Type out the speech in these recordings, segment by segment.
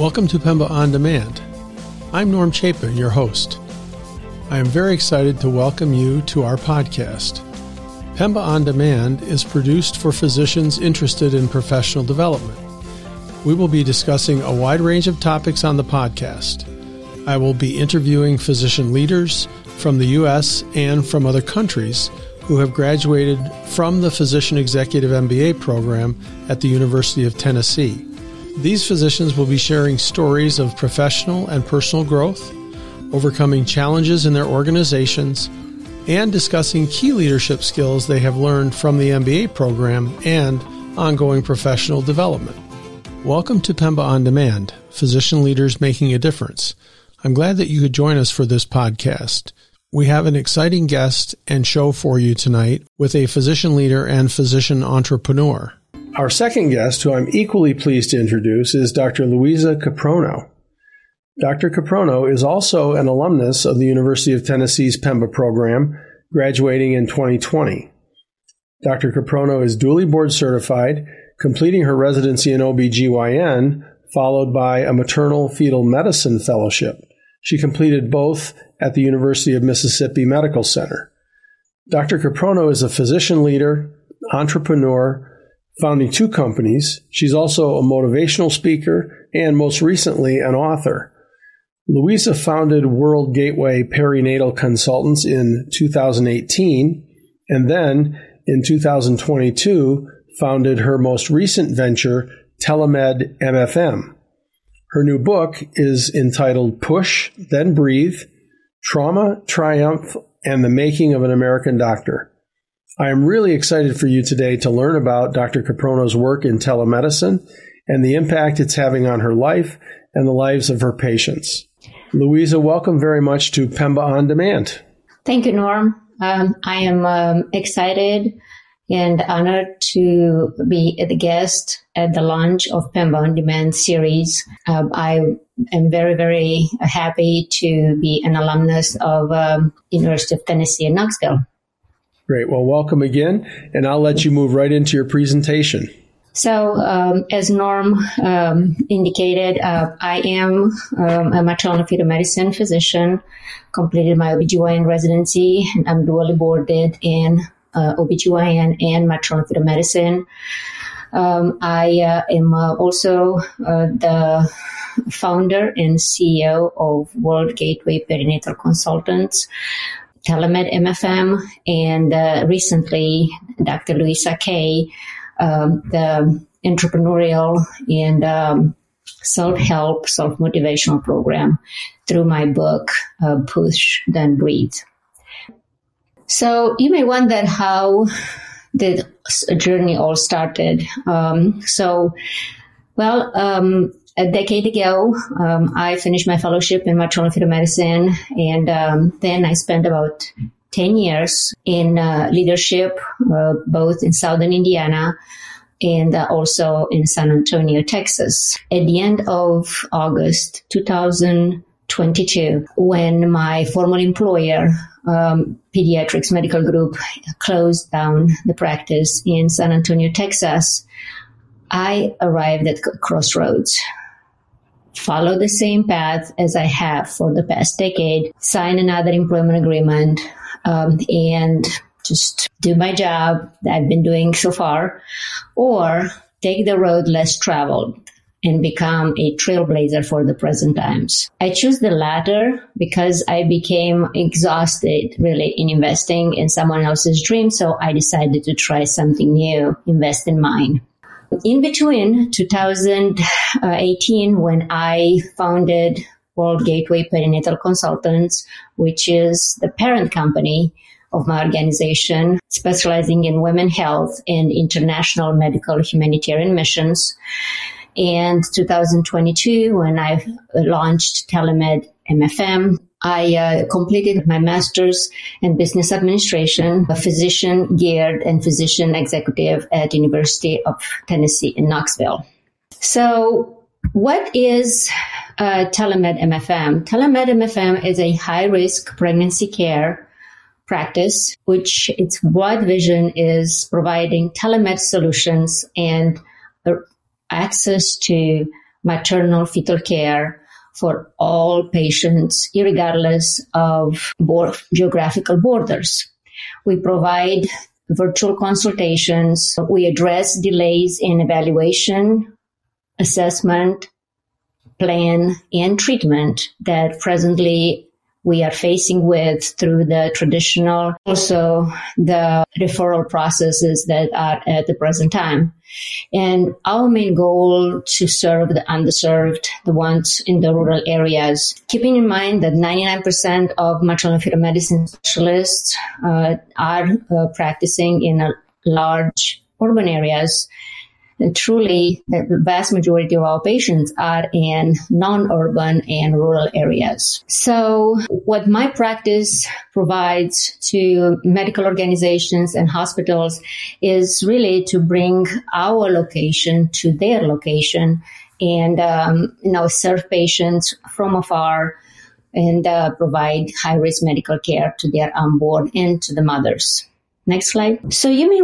Welcome to Pemba On Demand. I'm Norm Chapin, your host. I am very excited to welcome you to our podcast. Pemba On Demand is produced for physicians interested in professional development. We will be discussing a wide range of topics on the podcast. I will be interviewing physician leaders from the U.S. and from other countries who have graduated from the Physician Executive MBA program at the University of Tennessee. These physicians will be sharing stories of professional and personal growth, overcoming challenges in their organizations, and discussing key leadership skills they have learned from the MBA program and ongoing professional development. Welcome to Pemba On Demand, Physician Leaders Making a Difference. I'm glad that you could join us for this podcast. We have an exciting guest and show for you tonight with a physician leader and physician entrepreneur. Our second guest, who I'm equally pleased to introduce, is Dr. Luissa Kiprono. Dr. Kiprono is also an alumnus of the University of Tennessee's Pemba program, graduating in 2020. Dr. Kiprono is duly board certified, completing her residency in OBGYN, followed by a maternal fetal medicine fellowship. She completed both at the University of Mississippi Medical Center. Dr. Kiprono is a physician leader, entrepreneur, founding two companies. She's also a motivational speaker and most recently an author. Luissa founded World Gateway Perinatal Consultants in 2018 and then in 2022 founded her most recent venture, Telemed MFM. Her new book is entitled Push, Then Breathe Trauma, Triumph, and the Making of an American Doctor. I am really excited for you today to learn about Dr. Kiprono's work in telemedicine and the impact it's having on her life and the lives of her patients. Luissa, welcome very much to Pemba On Demand. Thank you, Norm. Um, I am um, excited and honored to be the guest at the launch of Pemba On Demand series. Um, I am very, very happy to be an alumnus of um, University of Tennessee in Knoxville. Great. Well, welcome again, and I'll let you move right into your presentation. So, um, as Norm um, indicated, uh, I am um, a maternal fetal medicine physician, completed my OBGYN residency, and I'm dually boarded in uh, OBGYN and maternal fetal medicine. Um, I uh, am uh, also uh, the founder and CEO of World Gateway Perinatal Consultants, Telemed MFM, and uh, recently Dr. Luissa Kay, um, the entrepreneurial and um, self-help, self-motivational program through my book, uh, Push, Then Breathe. So you may wonder how the journey all started. Um, so, well, um, a decade ago, um, I finished my fellowship in maternal fetal medicine, and um, then I spent about 10 years in uh, leadership, uh, both in southern Indiana and uh, also in San Antonio, Texas. At the end of August 2022, when my former employer um, Pediatrix Medical Group closed down the practice in San Antonio, Texas, I arrived at crossroads. Follow the same path as I have for the past decade, sign another employment agreement, um, and just do my job that I've been doing so far, or take the road less traveled and become a trailblazer for the present times. I choose the latter because I became exhausted really in investing in someone else's dream. So I decided to try something new, invest in mine. In between 2018, when I founded World Gateway Perinatal Consultants, which is the parent company of my organization, specializing in women health and international medical humanitarian missions, and 2022, when I launched Telemed MFM, I uh, completed my master's in business administration, a physician geared and physician executive at University of Tennessee in Knoxville. So what is uh, Telemed MFM? Telemed MFM is a high risk pregnancy care practice, which its broad vision is providing telemed solutions and access to maternal fetal care for all patients, regardless of board, geographical borders. We provide virtual consultations. We address delays in evaluation, assessment, plan, and treatment that presently we are facing with through the traditional, also the referral processes that are at the present time. And our main goal to serve the underserved, the ones in the rural areas, keeping in mind that 99% of maternal fetal medicine specialists uh, are uh, practicing in large urban areas truly the vast majority of our patients are in non-urban and rural areas. So what my practice provides to medical organizations and hospitals is really to bring our location to their location and um, you know serve patients from afar and uh, provide high risk medical care to their unborn and to the mothers. Next slide. So you may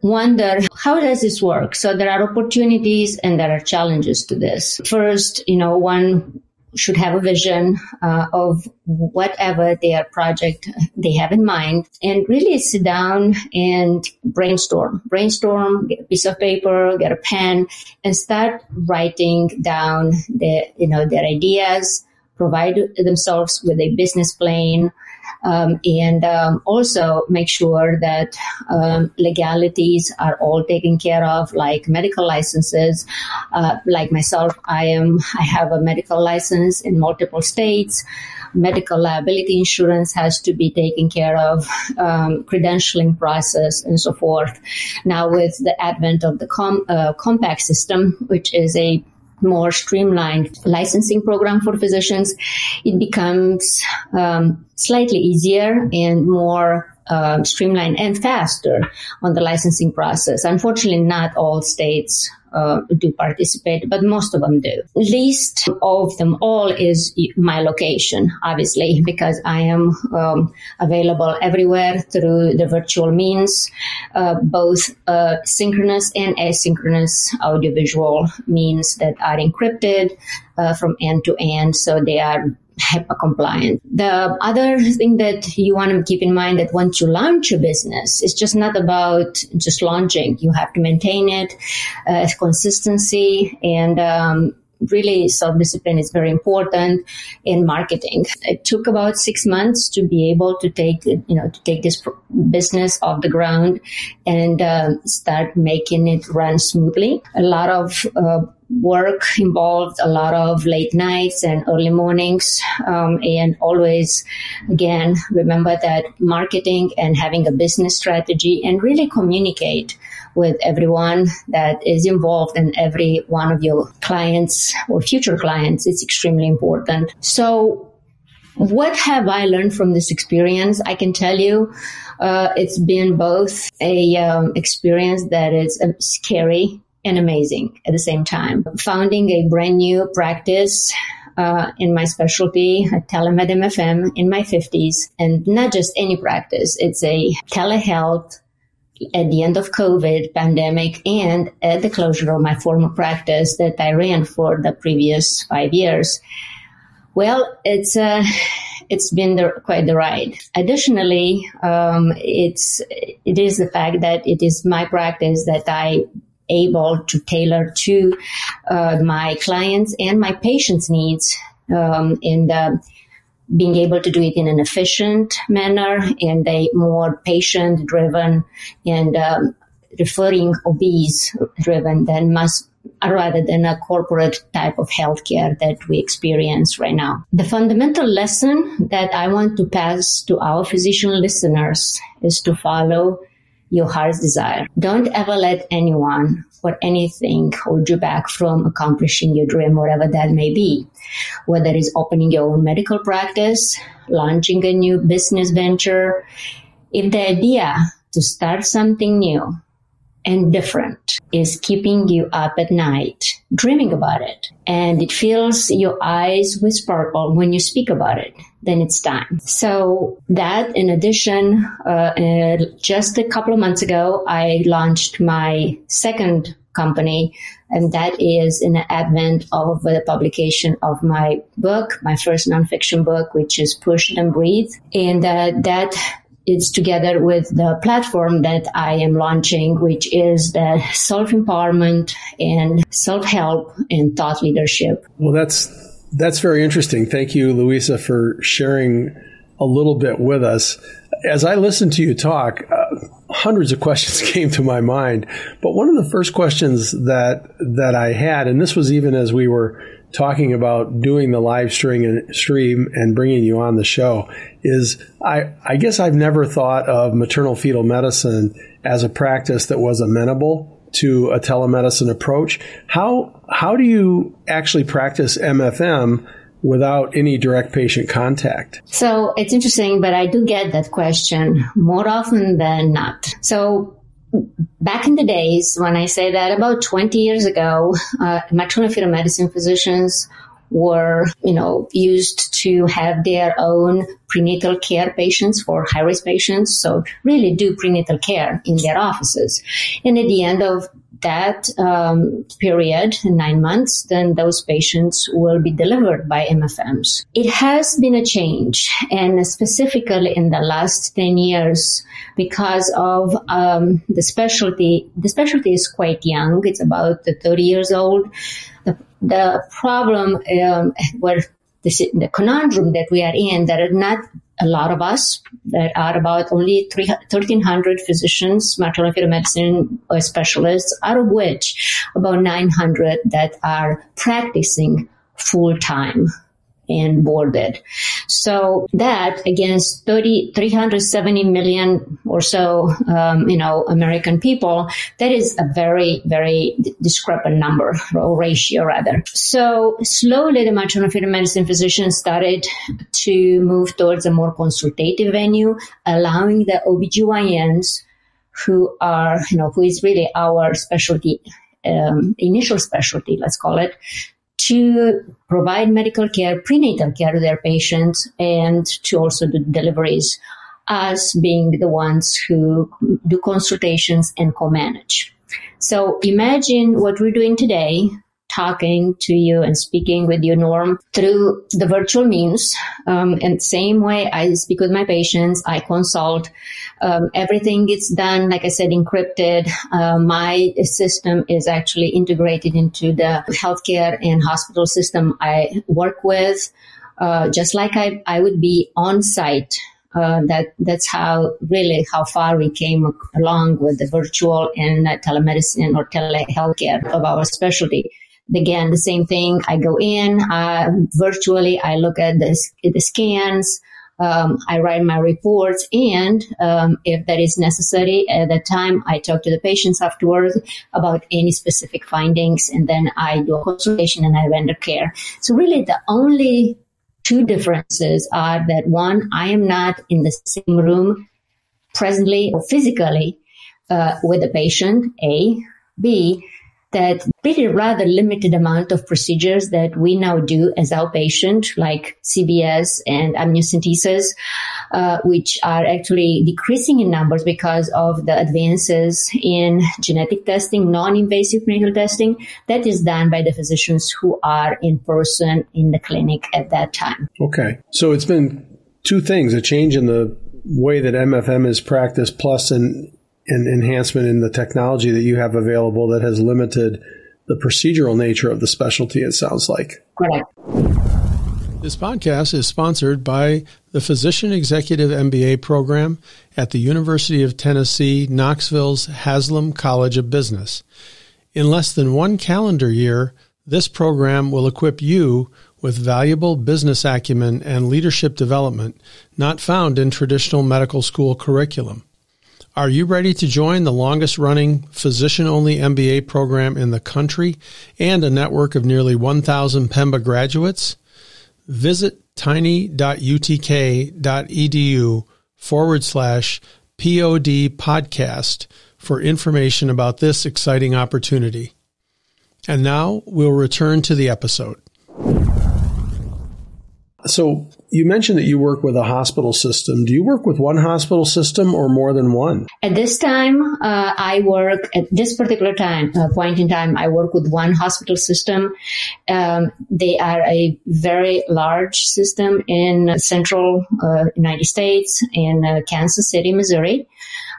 wonder, how does this work? So there are opportunities and there are challenges to this. First, you know, one should have a vision uh, of whatever their project they have in mind and really sit down and brainstorm brainstorm get a piece of paper get a pen and start writing down the you know their ideas provide themselves with a business plan um, and um, also make sure that um, legalities are all taken care of, like medical licenses. Uh, like myself, I am I have a medical license in multiple states. Medical liability insurance has to be taken care of, um, credentialing process, and so forth. Now, with the advent of the com- uh, compact system, which is a more streamlined licensing program for physicians, it becomes um, slightly easier and more um, streamlined and faster on the licensing process. Unfortunately, not all states uh, do participate, but most of them do. Least of them all is my location, obviously, because I am um, available everywhere through the virtual means, uh, both uh, synchronous and asynchronous audiovisual means that are encrypted uh, from end to end. So they are HIPAA compliant. The other thing that you want to keep in mind that once you launch a business, it's just not about just launching. You have to maintain it, uh, consistency, and um, really self-discipline is very important in marketing. It took about six months to be able to take, you know, to take this business off the ground and uh, start making it run smoothly. A lot of uh, work involved a lot of late nights and early mornings. Um, and always, again, remember that marketing and having a business strategy and really communicate with everyone that is involved in every one of your clients or future clients is extremely important. So what have I learned from this experience? I can tell you, uh, it's been both a um, experience that is uh, scary and amazing at the same time. Founding a brand new practice uh, in my specialty, telemed MFM, in my 50s, and not just any practice. It's a telehealth at the end of COVID pandemic and at the closure of my former practice that I ran for the previous five years. Well, it's uh, it's been the, quite the ride. Additionally, um, it's it is the fact that it is my practice that I able to tailor to uh, my clients and my patients' needs um, the being able to do it in an efficient manner and a more patient driven and um, referring OBs driven than must rather than a corporate type of healthcare that we experience right now. The fundamental lesson that I want to pass to our physician listeners is to follow your heart's desire. Don't ever let anyone or anything hold you back from accomplishing your dream, whatever that may be. Whether it's opening your own medical practice, launching a new business venture. If the idea to start something new and different is keeping you up at night, dreaming about it, and it fills your eyes with sparkle when you speak about it, then it's time. So that in addition, uh, uh, just a couple of months ago, I launched my second company. And that is in the advent of the publication of my book, my first nonfiction book, which is Push and Breathe. And uh, that is together with the platform that I am launching, which is the self empowerment and self help and thought leadership. Well, that's that's very interesting. Thank you, Luissa, for sharing a little bit with us. As I listened to you talk, uh, hundreds of questions came to my mind. But one of the first questions that that I had, and this was even as we were talking about doing the live stream and stream and bringing you on the show, is I, I guess I've never thought of maternal fetal medicine as a practice that was amenable to a telemedicine approach. How how do you actually practice MFM without any direct patient contact? So it's interesting, but I do get that question more often than not. So back in the days when I say that about 20 years ago, uh, maternal fetal medicine physicians were, you know, used to have their own prenatal care patients for high risk patients. So really do prenatal care in their offices. And at the end of that um, period, nine months, then those patients will be delivered by MFMs. It has been a change, and specifically in the last 10 years, because of um, the specialty. The specialty is quite young; it's about 30 years old. The, problem, um, where the, the conundrum that we are in, that are not a lot of us. There are about only 1,300 physicians, maternal medicine uh, specialists, out of which about 900 that are practicing full time and boarded. So that against 30, 370 million or so, um, you know, American people, that is a very, very discrepant number or ratio rather. So slowly the maternal medicine physicians started to move towards a more consultative venue, allowing the OBGYNs who are, you know, who is really our specialty um, initial specialty, let's call it, to provide medical care, prenatal care to their patients, and to also do deliveries, us being the ones who do consultations and co-manage. So imagine what we're doing today talking to you and speaking with you, Norm, through the virtual means. Um, and same way I speak with my patients, I consult. Um, everything gets done, like I said, encrypted. Uh, my system is actually integrated into the healthcare and hospital system I work with. Uh, just like I, I would be on site uh, that that's how really how far we came along with the virtual and telemedicine or telehealthcare of our specialty. Again, the same thing. I go in uh, virtually. I look at the, the scans. Um, I write my reports, and um, if that is necessary at that time, I talk to the patients afterwards about any specific findings, and then I do a consultation and I render care. So really, the only two differences are that one, I am not in the same room presently or physically uh, with the patient. A, B, that pretty rather limited amount of procedures that we now do as outpatient, like CVS and amniocentesis, uh, which are actually decreasing in numbers because of the advances in genetic testing, non-invasive prenatal testing. That is done by the physicians who are in person in the clinic at that time. Okay. So it's been two things, a change in the way that MFM is practiced plus an an enhancement in the technology that you have available that has limited the procedural nature of the specialty, it sounds like. Correct. This podcast is sponsored by the Physician Executive MBA program at the University of Tennessee, Knoxville's Haslam College of Business. In less than one calendar year, this program will equip you with valuable business acumen and leadership development not found in traditional medical school curriculum. Are you ready to join the longest running physician only MBA program in the country and a network of nearly 1,000 PEMBA graduates? Visit tiny.utk.edu forward slash POD podcast for information about this exciting opportunity. And now we'll return to the episode. So you mentioned that you work with a hospital system. Do you work with one hospital system or more than one? At this time, uh, I work at this particular time uh, point in time. I work with one hospital system. Um, they are a very large system in central uh, United States in uh, Kansas City, Missouri.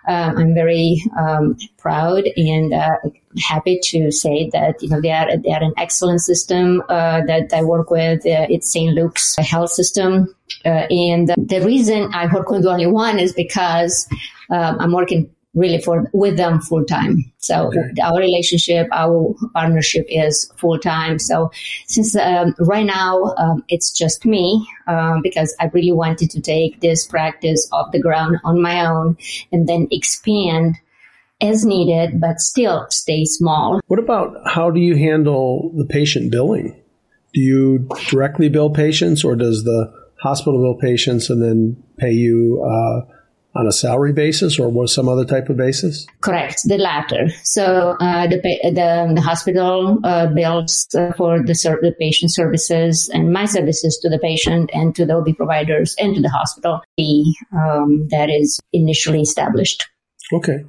Um, I'm very um, proud and uh, happy to say that you know they are they are an excellent system uh, that I work with. Uh, it's St. Luke's Health System, uh, and the reason I work with only one is because um, I'm working really for with them full time. So okay. our relationship, our partnership is full time. So since um, right now um, it's just me um, because I really wanted to take this practice off the ground on my own and then expand as needed, but still stay small. What about how do you handle the patient billing? Do you directly bill patients or does the hospital bill patients and then pay you uh, on a salary basis or was some other type of basis? Correct, the latter. So uh, the, the, the hospital uh, bills uh, for the, ser- the patient services and my services to the patient and to the OB providers and to the hospital fee um, that is initially established. Okay.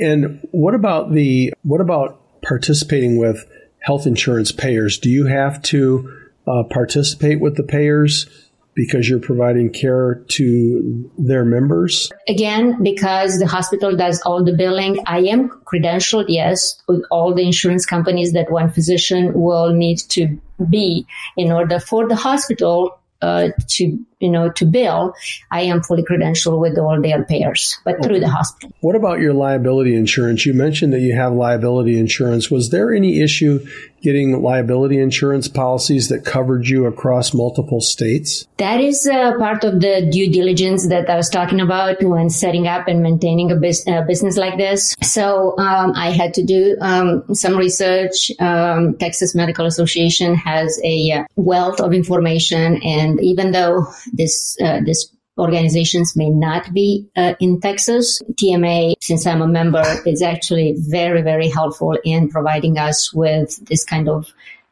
And what about the what about participating with health insurance payers? Do you have to uh, participate with the payers because you're providing care to their members? Again, because the hospital does all the billing, I am credentialed, yes, with all the insurance companies that one physician will need to be in order for the hospital uh, to you know to bill, I am fully credentialed with all their payers, but okay. through the hospital. What about your liability insurance? You mentioned that you have liability insurance. Was there any issue getting liability insurance policies that covered you across multiple states? That is uh, part of the due diligence that I was talking about when setting up and maintaining a, bus- a business like this. So um, I had to do um, some research. Um, Texas Medical Association has a uh, wealth of information, and even though this uh, this organizations may not be uh, in Texas. TMA, since I'm a member, is actually very, very helpful in providing us with this kind of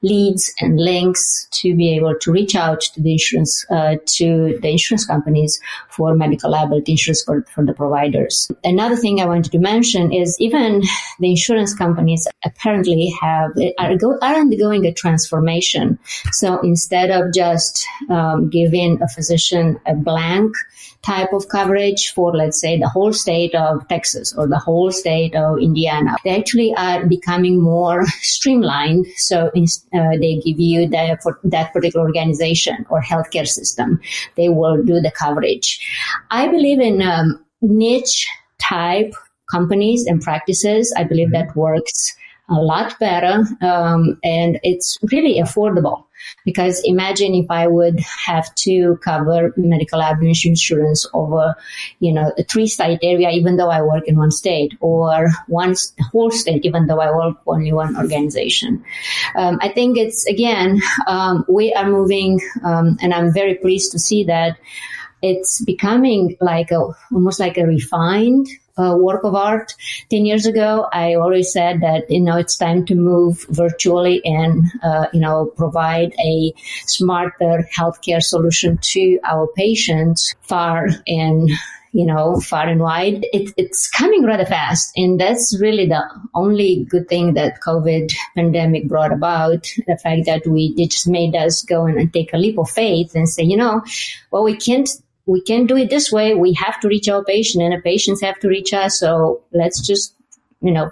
leads and links to be able to reach out to the insurance uh, to the insurance companies for medical liability insurance for, for the providers. Another thing I wanted to mention is even the insurance companies apparently have are, go, are undergoing a transformation. So instead of just um, giving a physician a blank type of coverage for, let's say, the whole state of Texas or the whole state of Indiana. They actually are becoming more streamlined. So uh, they give you the, for that particular organization or healthcare system, they will do the coverage. I believe in um, niche type companies and practices. I believe that works a lot better um, and it's really affordable because imagine if I would have to cover medical liability insurance over, you know, a three state area, even though I work in one state, or one whole state, even though I work only one organization. Um, I think it's again, um, we are moving, um, and I'm very pleased to see that it's becoming like a almost like a refined uh, work of art. 10 years ago, I always said that, you know, it's time to move virtually and, uh, you know, provide a smarter healthcare solution to our patients far and you know, far and wide. It, it's coming rather fast. And that's really the only good thing that COVID pandemic brought about. The fact that we, it just made us go and take a leap of faith and say, you know, well, we can't we can't do it this way. We have to reach our patient and the patients have to reach us. So let's just, you know,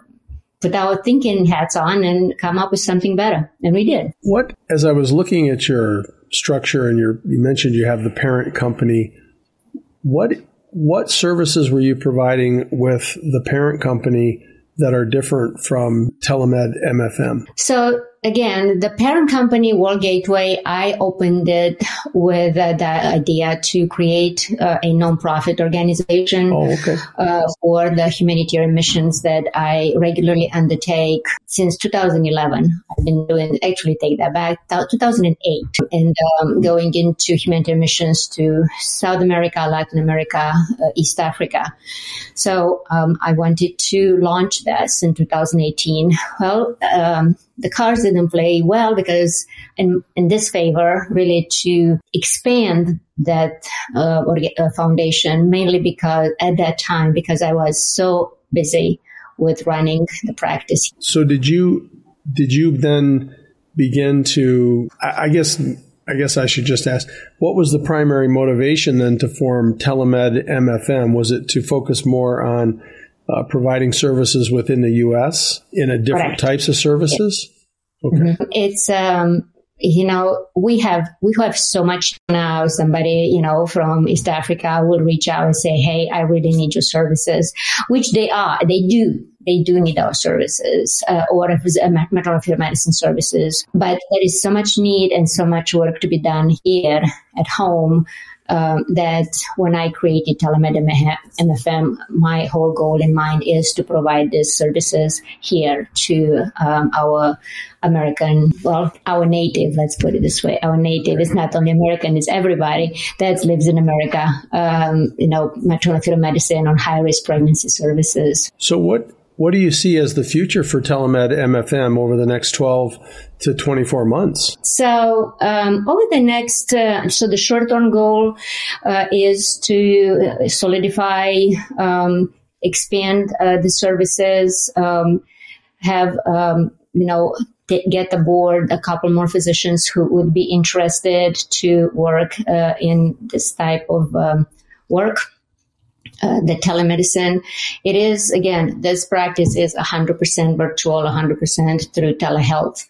put our thinking hats on and come up with something better. And we did. What, as I was looking at your structure and your, you mentioned you have the parent company, what, what services were you providing with the parent company that are different from Telemed MFM? So again, the parent company World Gateway, I opened it with uh, the idea to create uh, a nonprofit organization oh, okay. uh, for the humanitarian missions that I regularly undertake since 2011. I've been doing, actually take that back, 2008, and um, going into humanitarian missions to South America, Latin America, uh, East Africa. So um, I wanted to launch this in 2018. Well, um, the cards didn't play well because in, in this favor really to expand that uh, uh, foundation mainly because at that time because I was so busy with running the practice. So did you did you then begin to I, I guess I guess I should just ask, what was the primary motivation then to form Telemed MFM? Was it to focus more on uh, providing services within the U.S. in a different types of services? Okay. Mm-hmm. It's um, you know, we have we have so much now. Somebody, you know, from East Africa will reach out and say, "Hey, I really need your services," which they are. They do. They do need our services, uh, or if it's maternal medicine services. But there is so much need and so much work to be done here at home um, that when I created Telemed MFM, my whole goal in mind is to provide these services here to um, our American, well, our native, let's put it this way. Our native is not only American, it's everybody that lives in America, um, you know, maternal fetal medicine on high risk pregnancy services. So what, what do you see as the future for Telemed MFM over the next 12 to 24 months? So, um, over the next, uh, so the short term goal uh, is to uh, solidify, um, expand uh, the services, um, have, um, you know, get aboard a couple more physicians who would be interested to work uh, in this type of um, work uh, the telemedicine. It is, again, this practice is 100% virtual, 100% through telehealth.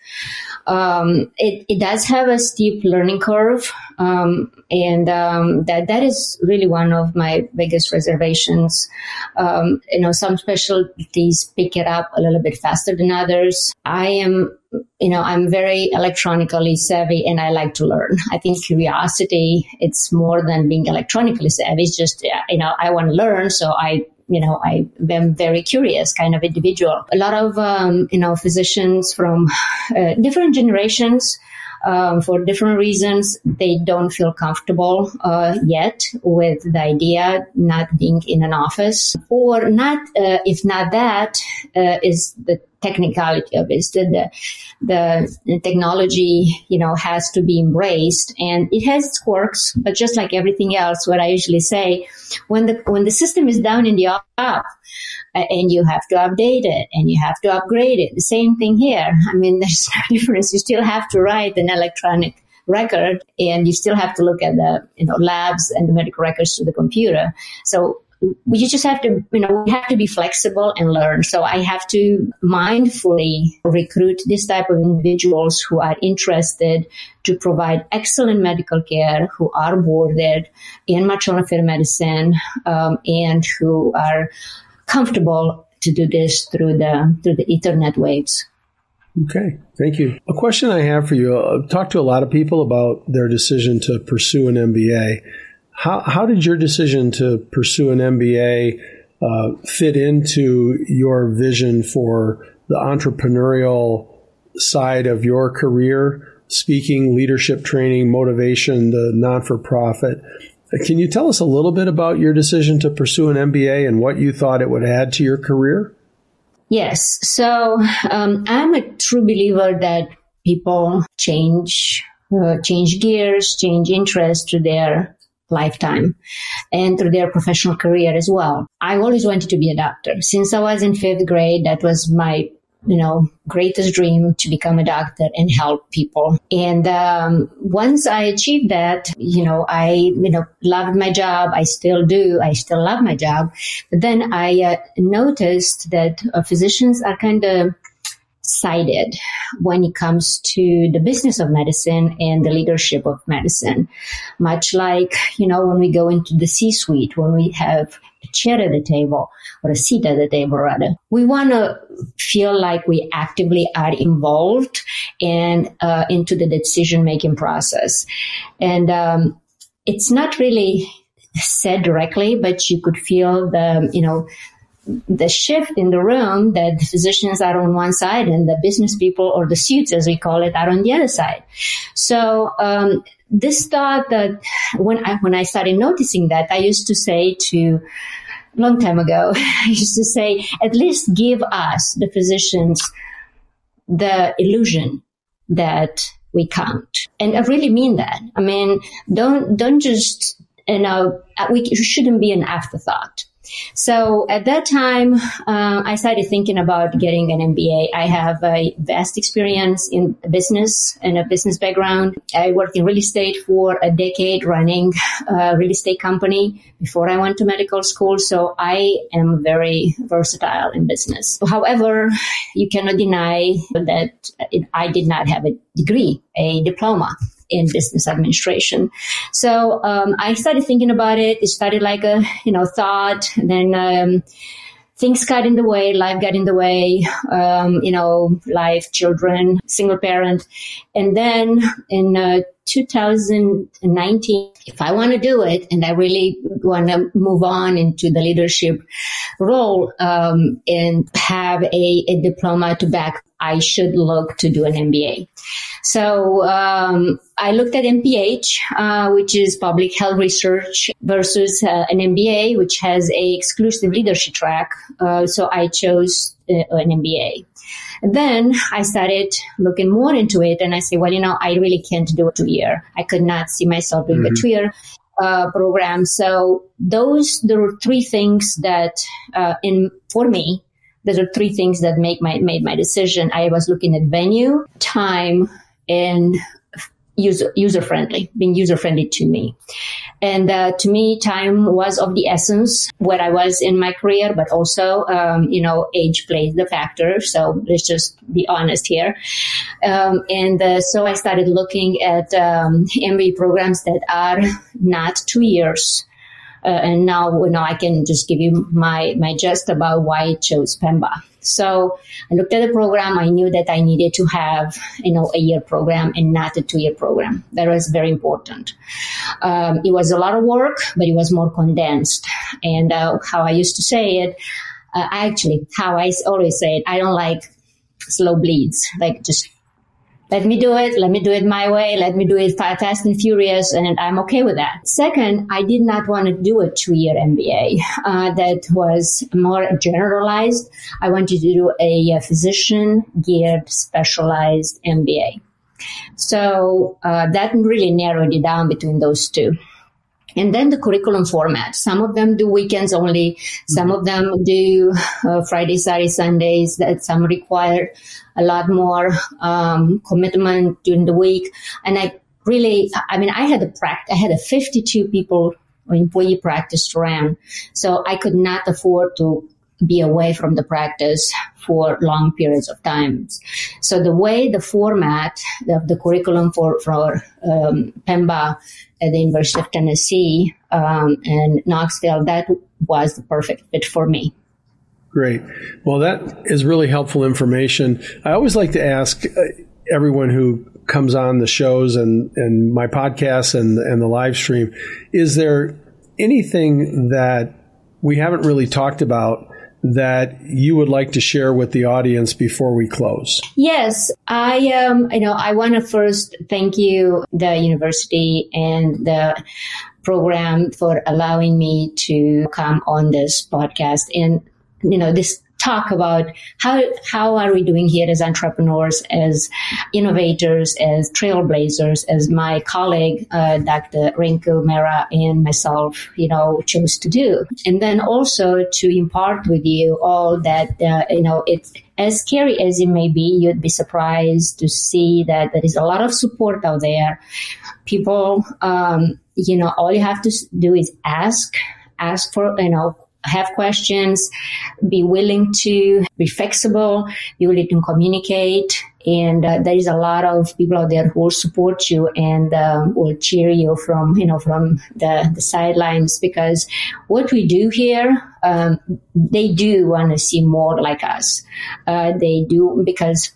Um, it, it does have a steep learning curve. Um, and um, that that is really one of my biggest reservations. Um, you know, some specialties pick it up a little bit faster than others. I am you know, I'm very electronically savvy and I like to learn. I think curiosity, it's more than being electronically savvy. It's just, you know, I want to learn. So I, you know, I am very curious kind of individual. A lot of, um, you know, physicians from uh, different generations, um, for different reasons, they don't feel comfortable uh, yet with the idea not being in an office, or not. Uh, if not that, uh, is the technicality of it. The, the, technology, you know, has to be embraced and it has its quirks, but just like everything else, what I usually say, when the, when the system is down in the uh, and you have to update it and you have to upgrade it. The same thing here. I mean, there's no difference. You still have to write an electronic record and you still have to look at the you know labs and the medical records to the computer so we just have to, you know, we have to be flexible and learn. So I have to mindfully recruit this type of individuals who are interested to provide excellent medical care, who are boarded in maternal fetal medicine, um, and who are comfortable to do this through the through the Ethernet waves. Okay, thank you. A question I have for you: I've talked to a lot of people about their decision to pursue an MBA. How, how did your decision to pursue an MBA uh, fit into your vision for the entrepreneurial side of your career? Speaking, leadership training, motivation, the non for profit. Can you tell us a little bit about your decision to pursue an MBA and what you thought it would add to your career? Yes. So um, I'm a true believer that people change, uh, change gears, change interests to their lifetime and through their professional career as well. I always wanted to be a doctor. Since I was in fifth grade, that was my you know, greatest dream to become a doctor and help people. And um, once I achieved that, you know, I, you know, loved my job. I still do. I still love my job. But then I uh, noticed that uh, physicians are kind of sided when it comes to the business of medicine and the leadership of medicine. Much like, you know, when we go into the C suite, when we have chair at the table or a seat at the table rather, we want to feel like we actively are involved and uh, into the decision making process. And um, it's not really said directly, but you could feel the, you know, the shift in the room that the physicians are on one side and the business people or the suits as we call it are on the other side so um, this thought that when I, when I started noticing that I used to say to long time ago I used to say at least give us the physicians the illusion that we count. And I really mean that. I mean, don't, don't just, you know, uh, we shouldn't be an afterthought. So at that time, uh, I started thinking about getting an MBA. I have a vast experience in business and a business background. I worked in real estate for a decade running a real estate company before I went to medical school. So I am very versatile in business. However, you cannot deny that I did not have a degree, a diploma in business administration. So um, I started thinking about it. It started like a you know thought, and then um, things got in the way. Life got in the way. Um, you know, life, children, single parent, and then in uh, 2019, if I want to do it and I really want to move on into the leadership role um, and have a, a diploma to back, I should look to do an MBA. So um, I looked at MPH, uh, which is public health research, versus uh, an MBA, which has a exclusive leadership track. Uh, so I chose uh, an MBA. And then I started looking more into it, and I say, well, you know, I really can't do a two year. I could not see myself doing mm-hmm. a two year. Uh, program. So those there were three things that uh, in for me there are three things that make my made my decision. I was looking at venue, time, and user user friendly, being user friendly to me. And uh, to me, time was of the essence where I was in my career, but also, um, you know, age plays the factor. So let's just be honest here. Um, and uh, so I started looking at um, MBA programs that are not two years. Uh, and now, you know, I can just give you my my just about why I chose Pemba. So I looked at the program. I knew that I needed to have, you know, a year program and not a two year program. That was very important. Um, it was a lot of work, but it was more condensed. And uh, how I used to say it, uh, actually, how I always say it, I don't like slow bleeds, like just let me do it. Let me do it my way. Let me do it fast and furious. And I'm okay with that. Second, I did not want to do a two year MBA uh, that was more generalized. I wanted to do a, physician geared specialized MBA. So uh, that really narrowed it down between those two. And then the curriculum format. Some of them do weekends only. Some of them do uh, Friday, Saturday, Sundays. That some require a lot more um, commitment during the week. And I really, I mean, I had a practice. I had a 52 people employee practice to run, so I could not afford to be away from the practice for long periods of time. So the way the format of the curriculum for, for um, PEMBA at the University of Tennessee um, and Knoxville, that was the perfect fit for me. Great. Well, that is really helpful information. I always like to ask uh, everyone who comes on the shows and, and my podcast and, and the live stream, is there anything that we haven't really talked about that you would like to share with the audience before we close? Yes, I um, you know, I want to first thank you, the university and the program for allowing me to come on this podcast and you know this talk about how how are we doing here as entrepreneurs, as innovators, as trailblazers, as my colleague uh, Dr. Rinku Mera and myself, you know, chose to do, and then also to impart with you all that uh, you know it's as scary as it may be, you'd be surprised to see that there is a lot of support out there. People, um, you know, all you have to do is ask, ask for, you know, have questions, be willing to be flexible, be willing to communicate. And uh, there is a lot of people out there who will support you and uh, will cheer you from, you know, from the, the sidelines because what we do here, um, they do want to see more like us. Uh, they do because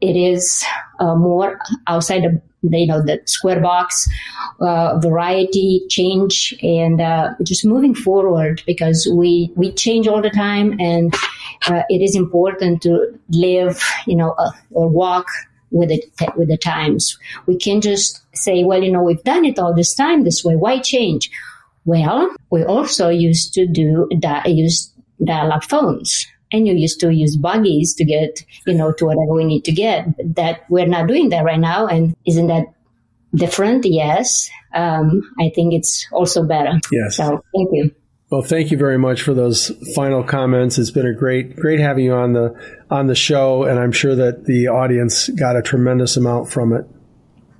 it is uh, more outside of you know the square box uh, variety change and uh, just moving forward because we we change all the time and uh, it is important to live you know uh, or walk with it with the times. We can just say well you know we've done it all this time this way. Why change? Well we also used to do that use dial-up phones and you used to use buggies to get, you know, to whatever we need to get. That we're not doing that right now. And isn't that different? Yes. Um, I think it's also better. Yes. So thank you. Well, thank you very much for those final comments. It's been a great, great having you on the on the show, and I'm sure that the audience got a tremendous amount from it.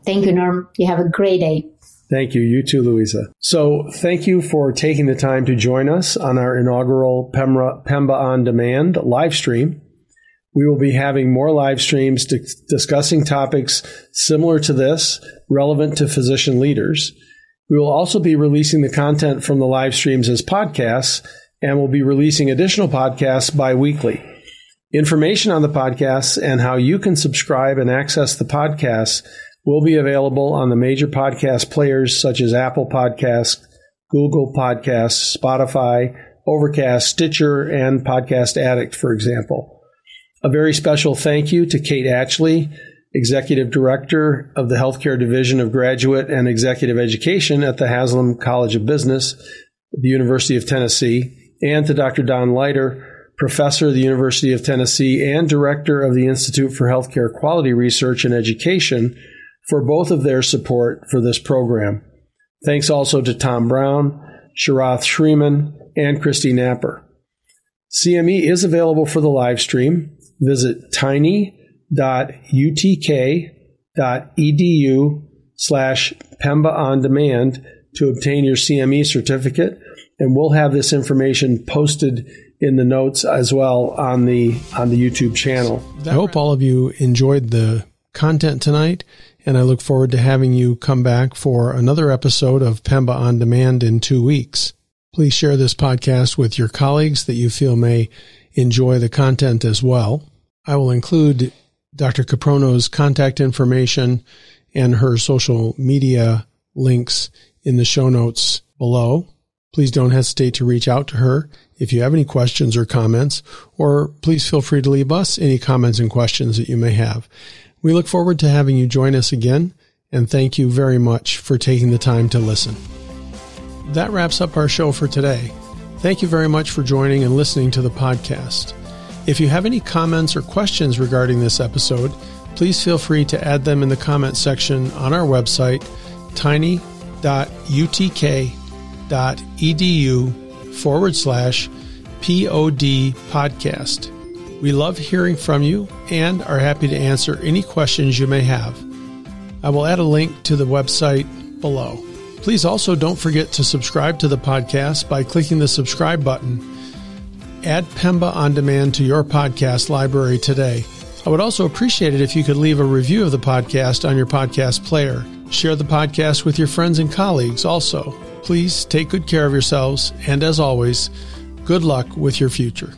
Thank you, Norm. You have a great day. Thank you. You too, Luissa. So, thank you for taking the time to join us on our inaugural Pemba, Pemba on Demand live stream. We will be having more live streams discussing topics similar to this, relevant to physician leaders. We will also be releasing the content from the live streams as podcasts, and we'll be releasing additional podcasts bi weekly. Information on the podcasts and how you can subscribe and access the podcasts will be available on the major podcast players such as Apple Podcasts, Google Podcasts, Spotify, Overcast, Stitcher, and Podcast Addict, for example. A very special thank you to Kate Atchley, Executive Director of the Healthcare Division of Graduate and Executive Education at the Haslam College of Business the University of Tennessee, and to Dr. Don Lighter, Professor of the University of Tennessee and Director of the Institute for Healthcare Quality Research and Education for both of their support for this program. Thanks also to Tom Brown, Sharath Shreeman, and Christy Napper. CME is available for the live stream. Visit tiny.utk.edu slash Pemba on demand to obtain your CME certificate. And we'll have this information posted in the notes as well on the on the YouTube channel. I hope all of you enjoyed the content tonight and I look forward to having you come back for another episode of Pemba on Demand in two weeks. Please share this podcast with your colleagues that you feel may enjoy the content as well. I will include Dr. Kiprono's contact information and her social media links in the show notes below. Please don't hesitate to reach out to her if you have any questions or comments, or please feel free to leave us any comments and questions that you may have. We look forward to having you join us again, and thank you very much for taking the time to listen. That wraps up our show for today. Thank you very much for joining and listening to the podcast. If you have any comments or questions regarding this episode, please feel free to add them in the comment section on our website, tiny.utk.edu forward slash POD podcast. We love hearing from you and are happy to answer any questions you may have. I will add a link to the website below. Please also don't forget to subscribe to the podcast by clicking the subscribe button. Add Pemba on demand to your podcast library today. I would also appreciate it if you could leave a review of the podcast on your podcast player. Share the podcast with your friends and colleagues also. Please take good care of yourselves, and as always, good luck with your future.